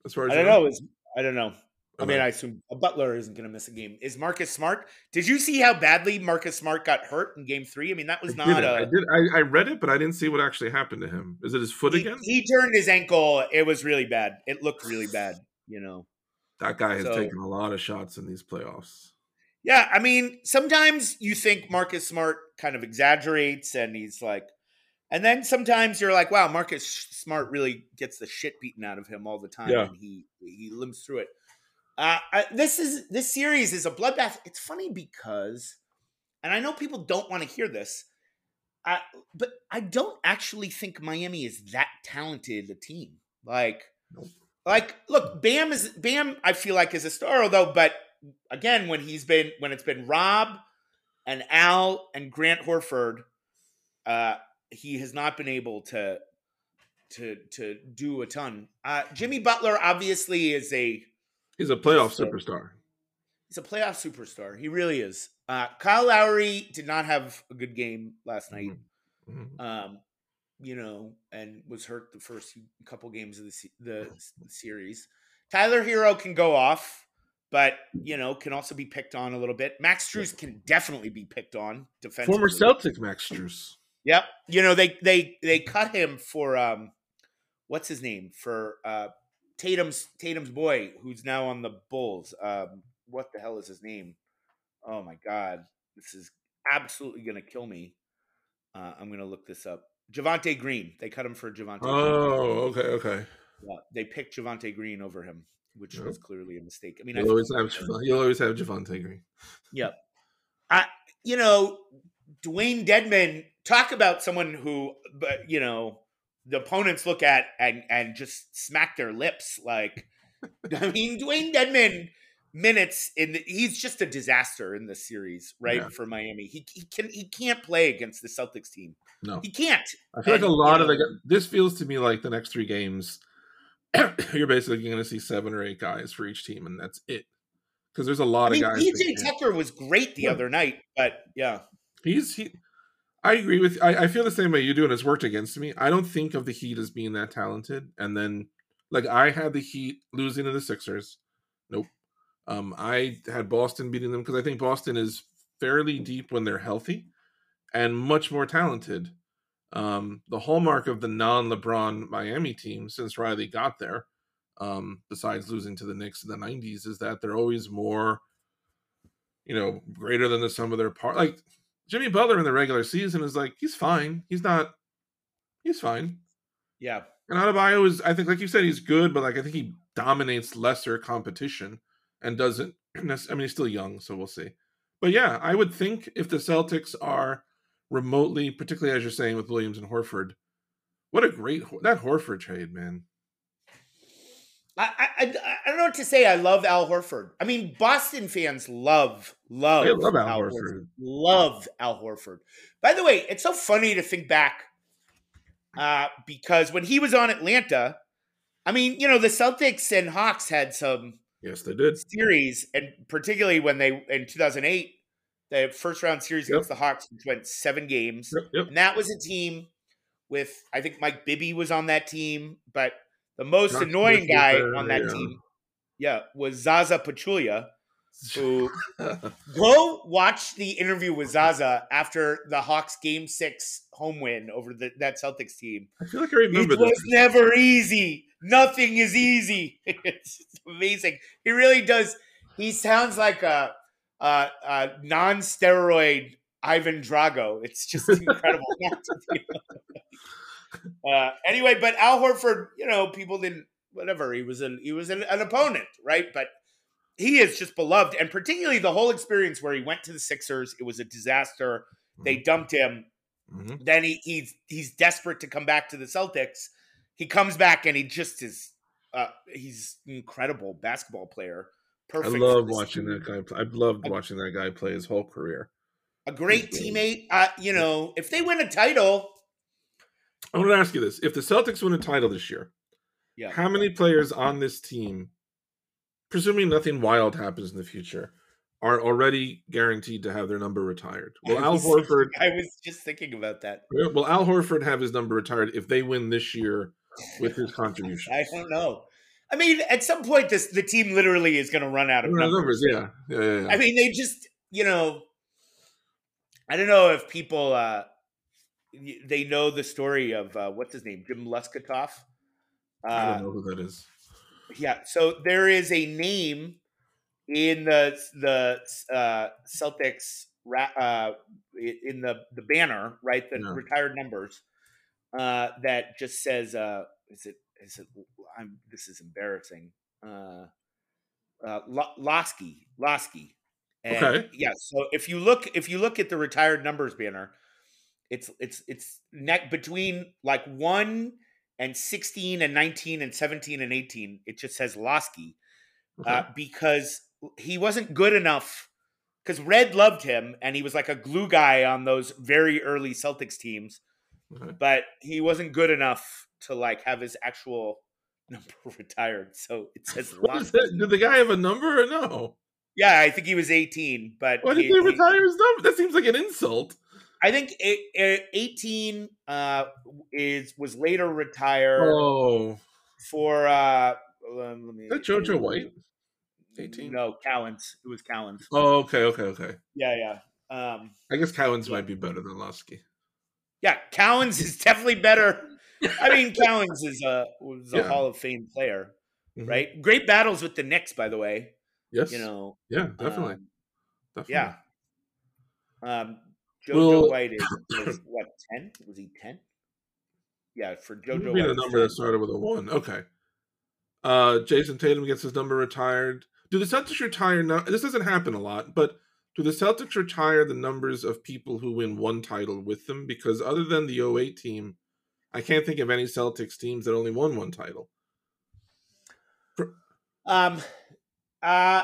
As far as I don't know. Is I don't know. I mean, I assume a Butler isn't going to miss a game. Is Marcus Smart? Did you see how badly Marcus Smart got hurt in Game Three? I mean, that was I not a. I did. I, I read it, but I didn't see what actually happened to him. Is it his foot he, again? he turned his ankle. It was really bad. It looked really bad. You know. that guy has so- taken a lot of shots in these playoffs. Yeah, I mean, sometimes you think Marcus Smart kind of exaggerates, and he's like, and then sometimes you're like, wow, Marcus Smart really gets the shit beaten out of him all the time, Yeah. and he he limps through it. Uh, I, this is this series is a bloodbath. It's funny because, and I know people don't want to hear this, uh, but I don't actually think Miami is that talented a team. Like, like, look, Bam is Bam. I feel like is a star, although, but again, when he's been when it's been Rob and Al and Grant Horford, uh, he has not been able to to to do a ton. Uh, Jimmy Butler obviously is a He's a playoff So- superstar. he's a playoff superstar. He really is. Uh, Kyle Lowry did not have a good game last night. Mhm. Um, you know, and was hurt the first couple games of the the *laughs* series. Tyler Herro can go off, but you know can also be picked on a little bit. Max Strus can definitely be picked on defensively. Former Celtic Max Strus. Yep. You know, they they they cut him for um what's his name? For uh Tatum's Tatum's boy who's now on the Bulls. Um what the hell is his name? Oh my god. This is absolutely gonna kill me. Uh, I'm gonna look this up. Javonte Green. They cut him for Javonte Green. Oh, okay, okay. Yeah, they picked Javonte Green over him, which was clearly a mistake. I mean, You'll always have Jav- you'll always have Javonte Green. Yep. I you know, Dewayne Dedmon talk about someone who but you know, the opponents look at and and just smack their lips like *laughs* I mean, Dewayne Dedmon minutes in the, he's just a disaster in this series, right? Yeah. For Miami. He he can he can't play against the Celtics team. No, He can't. I feel like a lot you of the this feels to me like the next three games. *coughs* you're basically going to see seven or eight guys for each team, and that's it. Because there's a lot I mean, of guys. PJ Tucker was great the Yeah. other night, but yeah. He's he. I agree with. I, I feel the same way you do, and it's worked against me. I don't think of the Heat as being that talented, and then like I had the Heat losing to the Sixers. Nope. Um, I had Boston beating them because I think Boston is fairly deep when they're healthy, and much more talented. Um, the hallmark of the non-LeBron Miami team since Riley got there, um, besides losing to the Knicks in the '90s, is that they're always more, you know, greater than the sum of their part. Like Jimmy Butler in the regular season is like he's fine. He's not. He's fine. Yeah. And Adebayo is, I think, like you said, he's good, but like I think he dominates lesser competition and doesn't. *clears throat* I mean, he's still young, so we'll see. But yeah, I would think if the Celtics are remotely, particularly as you're saying with Williams and Horford, what a great that Horford trade, man. I, I I don't know what to say. I love Al Horford. I mean, Boston fans love love, love Al Al Horford. Horford. Love Al Horford. By the way, it's so funny to think back uh, because when he was on Atlanta, I mean, you know, the Celtics and Hawks had some Yes, they did. series, and particularly when they in 2008, the first round series Yep. against the Hawks, which went seven games. Yep, yep. And that was a team with I think Mike Bibby was on that team, but the most Josh annoying guy there, on that yeah. team, yeah, was Zaza Pachulia. *laughs* Who *laughs* go watch the interview with Zaza after the Hawks game six home win over the, that Celtics team. I feel like I remember It was this. never easy. Nothing is easy. *laughs* It's amazing. He really does. He sounds like a, a, a non-steroid Ivan Drago. It's just *laughs* incredible. not to be- uh, anyway, but Al Horford, you know, people didn't whatever. He was an he was an, an opponent, right? But he is just beloved, and particularly the whole experience where he went to the Sixers. It was a disaster. They dumped him. Mhm. Then he he's he's desperate to come back to the Celtics. He comes back and he just is uh he's an incredible basketball player. I Perfect. for love watching team. that guy. Play. I've loved watching that guy play his whole career. A great He's teammate. Uh, you know, if they win a title, I want to ask you this: If the Celtics win a title this year, yeah. how many players on this team, presuming nothing wild happens in the future, are already guaranteed to have their number retired? Will Al Horford? I was just thinking about that. Will Al Horford have his number retired if they win this year with his contribution? *laughs* I don't know. I mean, at some point, this the team literally is going to run out of Numbers, numbers. yeah, yeah, yeah. yeah. I mean, they just, you know, I don't know if people uh they know the story of uh, what's his name, Jim Loscutoff. I Uh, don't know who that is. yeah, so there is a name in the the uh, Celtics uh, in the the banner, right? The Yeah. retired numbers uh, that just says, uh, "Is it? Is it? I'm. This is embarrassing." Uh, uh, Lo- Loscy, Loscy. And Okay. Yeah. So if you look, if you look at the retired numbers banner, it's it's it's neck between like one and 16 and 19 and 17 and 18 it just says Loscy Okay. uh, because he wasn't good enough because red loved him and he was like a glue guy on those very early celtics teams Okay. but he wasn't good enough to like have his actual *laughs* number *laughs* retired so it says *laughs* What is that? Did the guy have a number or no? yeah i think he was 18 but Why did he- he he- retire his number? That seems like an insult. i think it, it, 18 uh, is was later retired Oh, for uh let me is that JoJo White? 18? No, Cowens. It was Cowens. Oh, okay, okay, okay. Yeah, yeah. Um, I guess Cowens Yeah. might be better than Lusky. yeah, Cowens is definitely better. I mean, Cowens is a was a Yeah. Hall of Fame player, Mhm. right? Great battles with the Knicks, by the way. Yes. You know, yeah, definitely. um, definitely. yeah. Um, JoJo Well- White is, *coughs* is what ten? Was he ten? Yeah, for JoJo White. the number that started with a one. Okay. Uh, Jayson Tatum gets his number retired. Do the Celtics retire now? This doesn't happen a lot, but do the Celtics retire the numbers of people who win one title with them? Because other than the 08 team, I can't think of any Celtics teams that only won one title. Um, uh,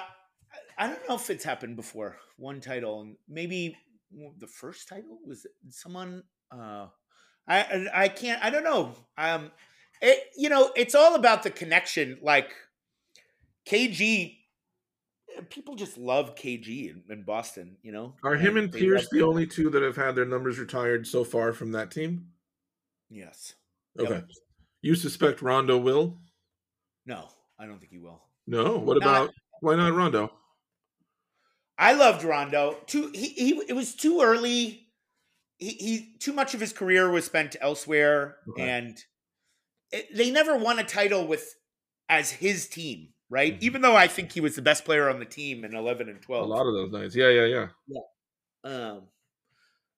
I don't know if it's happened before. One title, and maybe the first title was it someone. Uh, I I- can't. I don't know. Um, it you know it's all about the connection. Like KG, people just love KG in, in Boston. You know, Are him and Pierce the only two that have had their numbers retired so far from that team? Yes. Yep. Okay. You suspect Rondo will? No, I don't think he will. No. What Not- about why not Rondo? I loved Rondo. Too he, he it was too early. He, he too much of his career was spent elsewhere, Okay. and it, they never won a title with as his team, right? Mhm. Even though I think he was the best player on the team in eleven and twelve. A lot of those nights. Yeah, yeah, yeah, yeah. Um,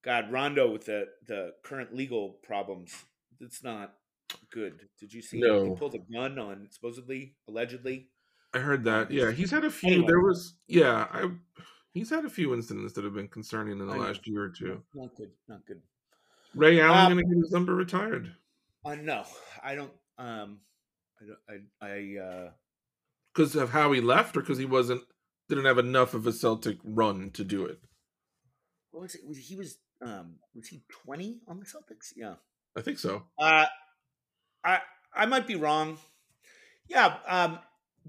God, Rondo with the the current legal problems, it's not good. Did you see? He No. pulled a gun on supposedly, allegedly. I heard that. Yeah, he's had a few. Anyway. There was, yeah, I. He's had a few incidents that have been concerning in the I know. last year or two. Not good. Not good. Ray Allen Um, going to get his number retired Uh, no, I don't. Um, I don't. I. I uh, because of how he left, or because he wasn't didn't have enough of a Celtic run to do it. what was it? Was he was um was he twenty on the Celtics? Yeah. I think so. Uh I I might be wrong. Yeah, um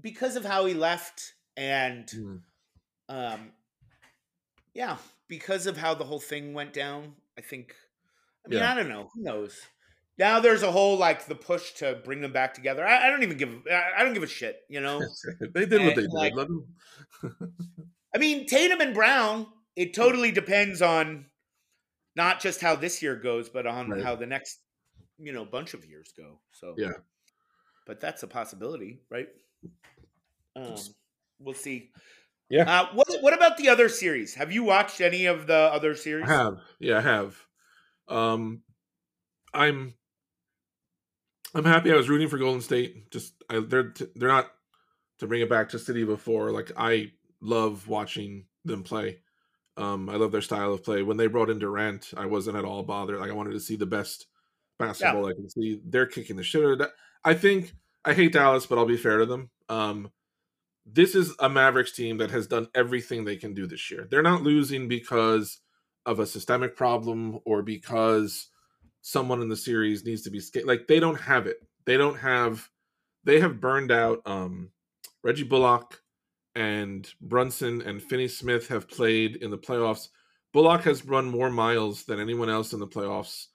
because of how he left and Mm. um yeah, because of how the whole thing went down, I think I mean, Yeah. I don't know, who knows. Now there's a whole like the push to bring them back together. I, I don't even give I, I don't give a shit, you know. *laughs* they did what they did. like- I mean, Tatum and Brown, it totally depends on not just how this year goes, but on Right. how the next, you know, bunch of years go. So Yeah. But that's a possibility, right? Um, we'll see. Yeah. Uh, what What about the other series? Have you watched any of the other series? I have. Yeah, I have. Um, I'm. I'm happy. I was rooting for Golden State. Just I, they're t- they're not to bring it back to City before. Like I love watching them play. Um, I love their style of play. When they brought in Durant, I wasn't at all bothered. Like I wanted to see the best basketball I can see. They're kicking the shit out of that. I think I hate Dallas, but I'll be fair to them. Um, this is a Mavericks team that has done everything they can do this year. They're not losing because of a systemic problem or because someone in the series needs to be sca- like they don't have it. They don't have they have burned out um Reggie Bullock and Brunson and Finney Smith have played in the playoffs. Bullock has run more miles than anyone else in the playoffs.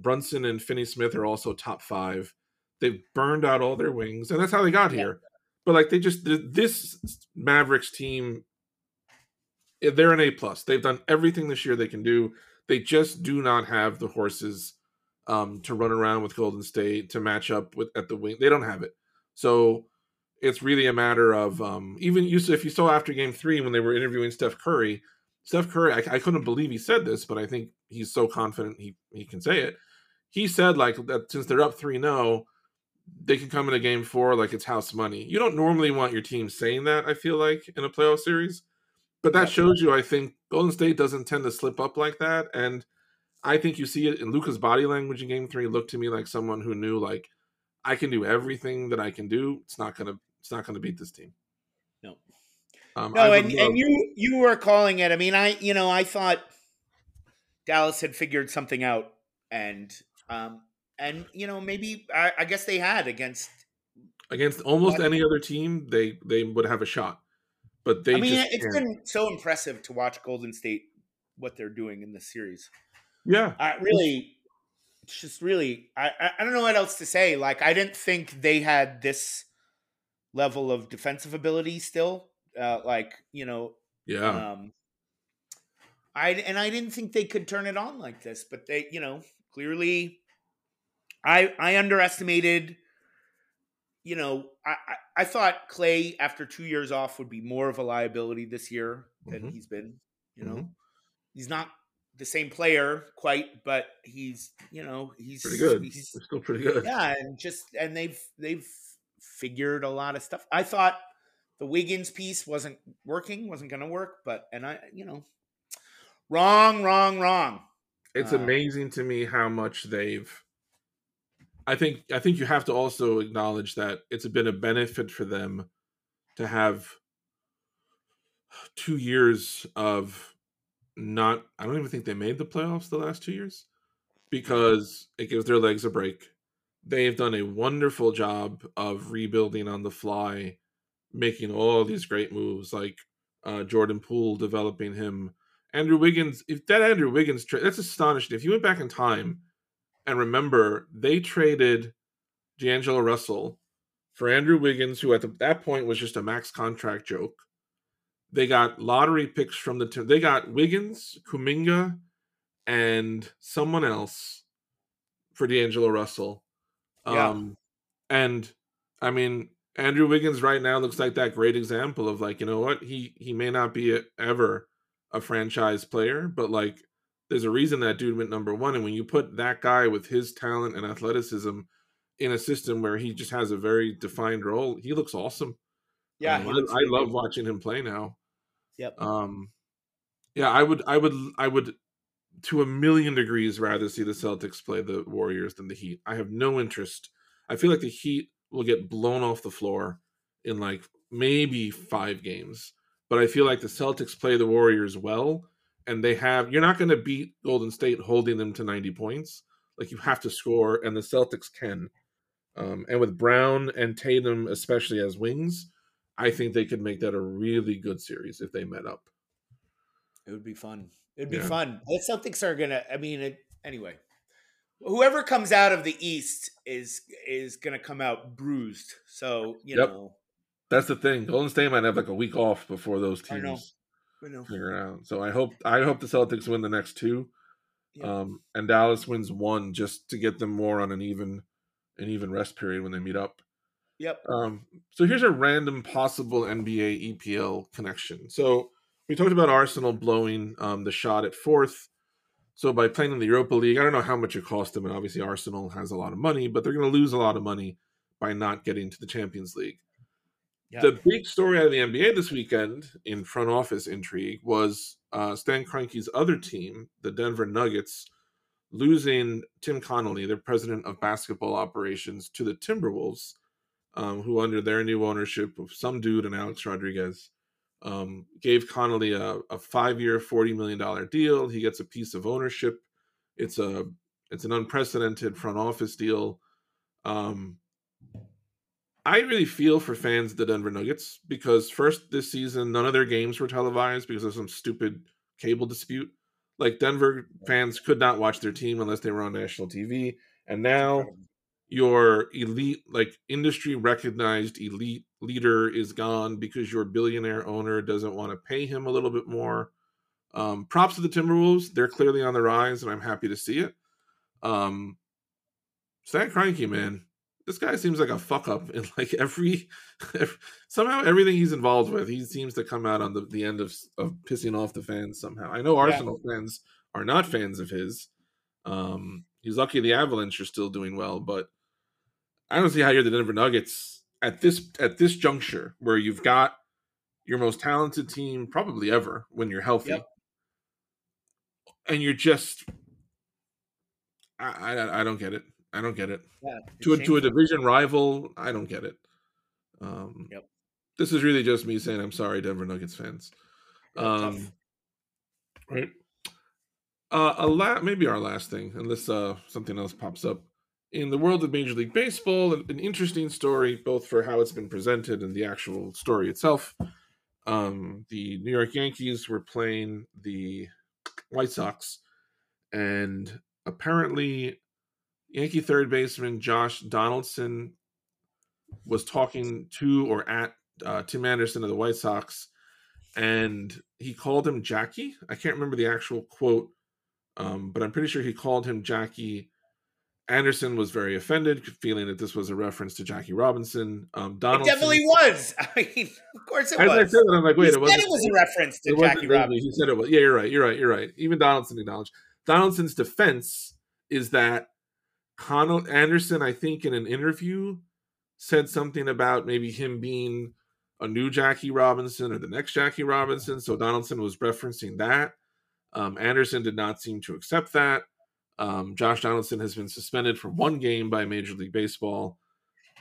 Brunson and Finney Smith are also top 5. They've burned out all their wings and that's how they got here. But like they just this Mavericks team eh, they're an A plus. They've done everything this year they can do. They just do not have the horses um, to run around with Golden State to match up with at the wing. They don't have it. So it's really a matter of um, even you. If you saw after Game Three when they were interviewing Steph Curry, Steph Curry, I, I couldn't believe he said this, but I think he's so confident he he can say it. He said like that since they're up three 0 they can come into game four like it's house money. You don't normally want your team saying that, I feel like, in a playoff series. But that shows you, I think, Golden State doesn't tend to slip up like that. And I think you see it in Luka's body language in game three looked to me like someone who knew like I can do everything that I can do. It's not gonna it's not gonna beat this team. No. Um, No, and, love- and you you were calling it. I mean, I you know I thought Dallas had figured something out, and um and you know maybe I, I guess they had against. against almost any other team, they they would have a shot. But they I mean, just it's can't. been so impressive to watch Golden State what they're doing in this series. yeah. I really, it's just really. I I, I don't know what else to say. Like I didn't think they had this level of defensive ability still. Uh, like you know, Yeah. Um, I and I didn't think they could turn it on like this, but they, you know, clearly, I I underestimated. You know, I I, I thought Clay after two years off would be more of a liability this year than Mhm. he's been. You know, Mhm. he's not the same player quite, but he's you know he's pretty good. He's, They're still pretty good. yeah, and just and they've they've figured a lot of stuff. I thought the Wiggins piece wasn't working, wasn't going to work, but and I, you know, wrong, wrong, wrong. It's Uh, amazing to me how much they've I think I think you have to also acknowledge that it's been a benefit for them to have two years of not I don't even think they made the playoffs the last two years because it gives their legs a break. They've done a wonderful job of rebuilding on the fly, making all these great moves like uh, Jordan Poole developing him Andrew Wiggins, if that Andrew Wiggins trade, that's astonishing. If you went back in time and remember, they traded D'Angelo Russell for Andrew Wiggins, who at the, that point was just a max contract joke. They got lottery picks from the team. They got Wiggins, Kuminga, and someone else for D'Angelo Russell. Yeah. Um, and I mean, Andrew Wiggins right now looks like that great example of like, you know what? He he may not be a, ever a franchise player, but like there's a reason that dude went number one. And when you put that guy with his talent and athleticism in a system where he just has a very defined role, he looks awesome. Yeah, Um, he I, looks I love watching him play now. Yep. Um, yeah, I would, I would, I would, to a million degrees, rather see the Celtics play the Warriors than the Heat. I have no interest. I feel like the Heat will get blown off the floor in like maybe five games, but I feel like the Celtics play the Warriors well, and they have. You're not going to beat Golden State holding them to 90 points. Like you have to score, and the Celtics can. Um, and with Brown and Tatum, especially as wings, I think they could make that a really good series if they met up. It would be fun. It'd be Yeah. fun. The Celtics are gonna. I mean, it, anyway. Whoever comes out of the East is is gonna come out bruised. So you Yep. know, That's the thing. Golden State might have like a week off before those I know. teams know. figure it out. So I hope I hope the Celtics win the next two, Yeah. um, and Dallas wins one just to get them more on an even an even rest period when they meet up. Yep. Um, so here's a random possible NBA EPL connection. So we talked about Arsenal blowing um, the shot at fourth. So by playing in the Europa League, I don't know how much it cost them, and obviously Arsenal has a lot of money, but they're going to lose a lot of money by not getting to the Champions League. The big story out of the NBA this weekend in front office intrigue was uh, Stan Kroenke's other team, the Denver Nuggets, losing Tim Connolly, their president of basketball operations, to the Timberwolves, um, who under their new ownership of some dude and Alex Rodriguez, um, gave Connolly a, a five-year, forty million dollar deal. He gets a piece of ownership. It's a it's an unprecedented front office deal. Um, I really feel for fans of the Denver Nuggets because first this season none of their games were televised because of some stupid cable dispute. Like Denver fans could not watch their team unless they were on national TV, and now your elite, like industry recognized elite leader is gone because your billionaire owner doesn't want to pay him a little bit more. Um, props to the Timberwolves; they're clearly on the rise, and I'm happy to see it. Um, Stan Kroenke, man, this guy seems like a fuck up *laughs* in like every, every somehow everything he's involved with, he seems to come out on the, the end of of pissing off the fans somehow. I know Arsenal fans are not fans of his. Um, he's lucky the Avalanche are still doing well, but I don't see how you're the Denver Nuggets at this at this juncture where you've got your most talented team probably ever when you're healthy, Yep. and you're just I, I I don't get it. I don't get it Yeah. to a, to a division rival. I don't get it. Um, Yep. This is really just me saying I'm sorry, Denver Nuggets fans. Um, right. Uh, a la- maybe our last thing, unless uh, something else pops up. In the world of Major League Baseball, an, interesting story, both for how it's been presented and the actual story itself. Um, the New York Yankees were playing the White Sox, and apparently, Yankee third baseman Josh Donaldson was talking to or at uh, Tim Anderson of the White Sox, and he called him Jackie. I can't remember the actual quote, um, but I'm pretty sure he called him Jackie. Anderson was very offended, feeling that this was a reference to Jackie Robinson. Um, It definitely was. *laughs* I mean, of course it As I said that, I'm like, wait, he it said wasn't. it was a reference to Jackie. Robinson. He said it was. Yeah, you're right. You're right. You're right. Even Donaldson acknowledged. Donaldson's defense is that Connell Anderson, I think, in an interview, said something about maybe him being a new Jackie Robinson or the next Jackie Robinson. So Donaldson was referencing that. Um, Anderson did not seem to accept that. Um, Josh Donaldson has been suspended for one game by Major League Baseball.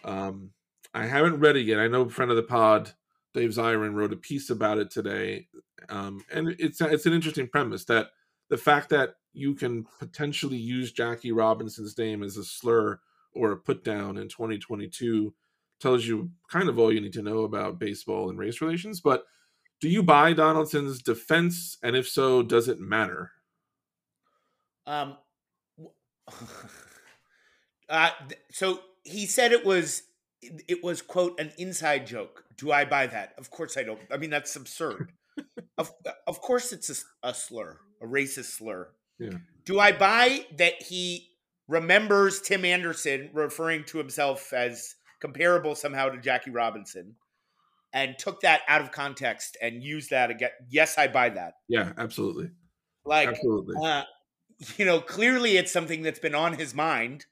Um, I haven't read it yet. I know a friend of the pod, Dave Zirin, wrote a piece about it today, um, and it's it's an interesting premise that the fact that you can potentially use Jackie Robinson's name as a slur or a put down in 2022 tells you kind of all you need to know about baseball and race relations. But do you buy Donaldson's defense? And if so, does it matter? Um, *laughs* uh, so he said it was it was quote an inside joke. Do I buy that? Of course I don't. I mean that's absurd. *laughs* of of course it's a slur, a racist slur. Yeah. Do I buy that he remembers Tim Anderson referring to himself as comparable somehow to Jackie Robinson and took that out of context and used that again? Yes, I buy that. Yeah, absolutely. Like absolutely. uh, you know, clearly it's something that's been on his mind.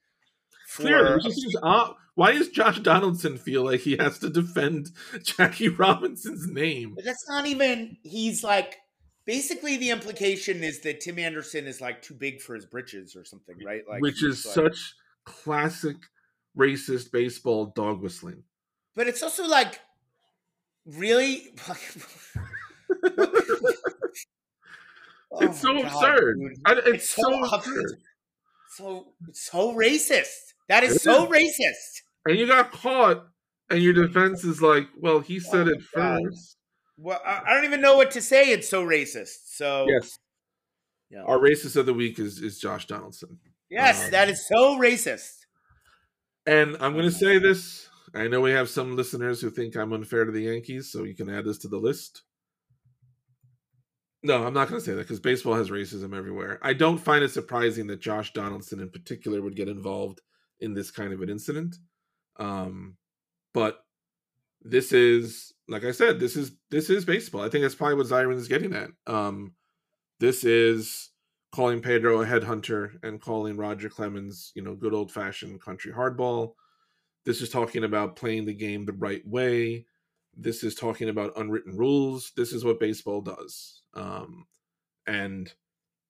Clearly, it just seems odd. Why does Josh Donaldson feel like he has to defend Jackie Robinson's name? that's not even. He's like basically the implication is that Tim Anderson is like too big for his britches or something, right? Like, which is like- such classic racist baseball dog whistling. But it's also like really. *laughs* *laughs* Oh it's so God, absurd. I- it's, It's so, so absurd. So so racist. That is It so is. racist. And you got caught, and your defense is like, well, he said Oh it God. first. Well, I, I don't even know what to say. It's so racist. So Yes. Yeah. Our racist of the week is, is Josh Donaldson. yes, Um, that is so racist. And I'm going to say this. I know we have some listeners who think I'm unfair to the Yankees, so you can add this to the list. No, I'm not going to say that because baseball has racism everywhere. I don't find it surprising that Josh Donaldson, in particular, would get involved in this kind of an incident. Um, but this is like I said, this is this is baseball. I think that's probably what Zirin is getting at. Um, this is calling Pedro a headhunter and calling Roger Clemens, you know, good old fashioned country hardball. This is talking about playing the game the right way. This is talking about unwritten rules. This is what baseball does. Um, and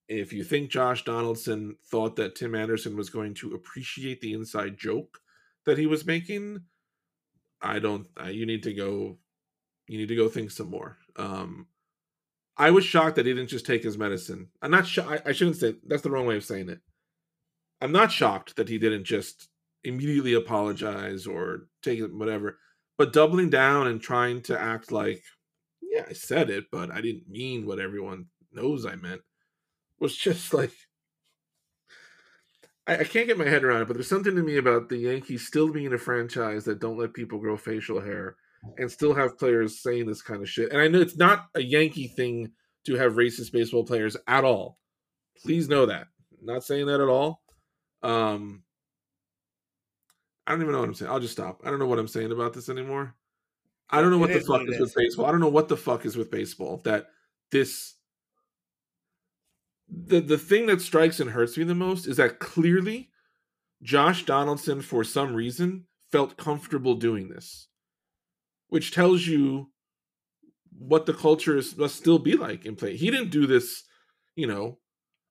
if you think Josh Donaldson thought that Tim Anderson was going to appreciate the inside joke that he was making, I don't. You need to go. You need to go think some more. Um, I was shocked that he didn't just take his medicine. I'm not sure. I, I shouldn't say that's the wrong way of saying it. I'm not shocked that he didn't just immediately apologize or take whatever. But doubling down and trying to act like, yeah, I said it, but I didn't mean what everyone knows I meant was just like I, I, can't get my head around it, but there's something to me about the Yankees still being a franchise that don't let people grow facial hair and still have players saying this kind of shit. And I know it's not a Yankee thing to have racist baseball players at all. Please know that. Not saying that at all. Um I don't even know what I'm saying. I'll just stop. I don't know what I'm saying about this anymore. I don't know what it the fuck is, is with baseball. I don't know what the fuck is with baseball that this the the thing that strikes and hurts me the most is that clearly Josh Donaldson for some reason felt comfortable doing this which tells you what the culture is, must still be like in play. He didn't do this, you know,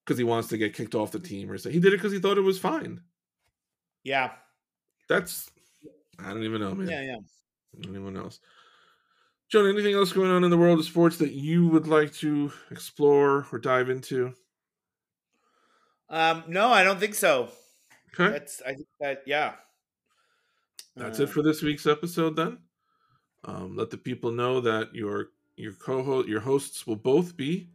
because he wants to get kicked off the team or something. He did it because he thought it was fine. Yeah. That's I don't even know, man. Yeah, yeah. Anyone else? John, anything else going on in the world of sports that you would like to explore or dive into? Um, no, I don't think so. Okay. That's I think that yeah. That's uh, it for this week's episode then. Um, let the people know that your your co-host your hosts will both be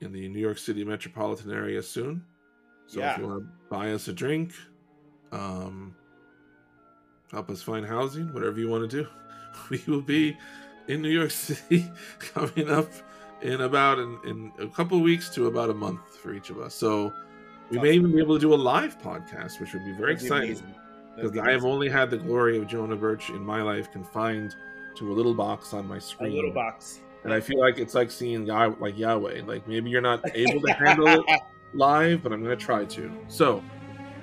in the New York City metropolitan area soon. So yeah. if you want to buy us a drink, um, help us find housing, whatever you want to do, *laughs* we will be in New York *laughs* City coming up in about in, in a couple weeks to about a month for each of us. So we may even be able to do a live podcast, which would be very That'd exciting. Be because I have only had the glory of Jonah Birch in my life confined to a little box on my screen. A little box. And I feel like it's like seeing Yah- like Yahweh. Like maybe you're not *laughs* able to handle it live, but I'm going to try to. So,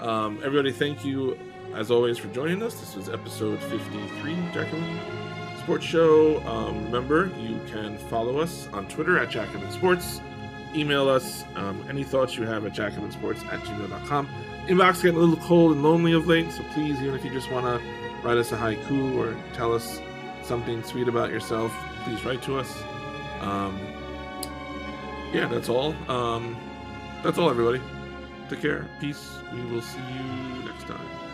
um, everybody, thank you as always for joining us. This was episode 53, Jacobin Sports Show. Um, remember, you can follow us on Twitter at Jacobin Sports. Email us um, any thoughts you have at jacobinsports at gmail.com inbox getting a little cold and lonely of late, so please, even if you just want to write us a haiku or tell us something sweet about yourself, please write to us. Um, yeah, that's all. Um, that's all, everybody. Take care. Peace. We will see you next time.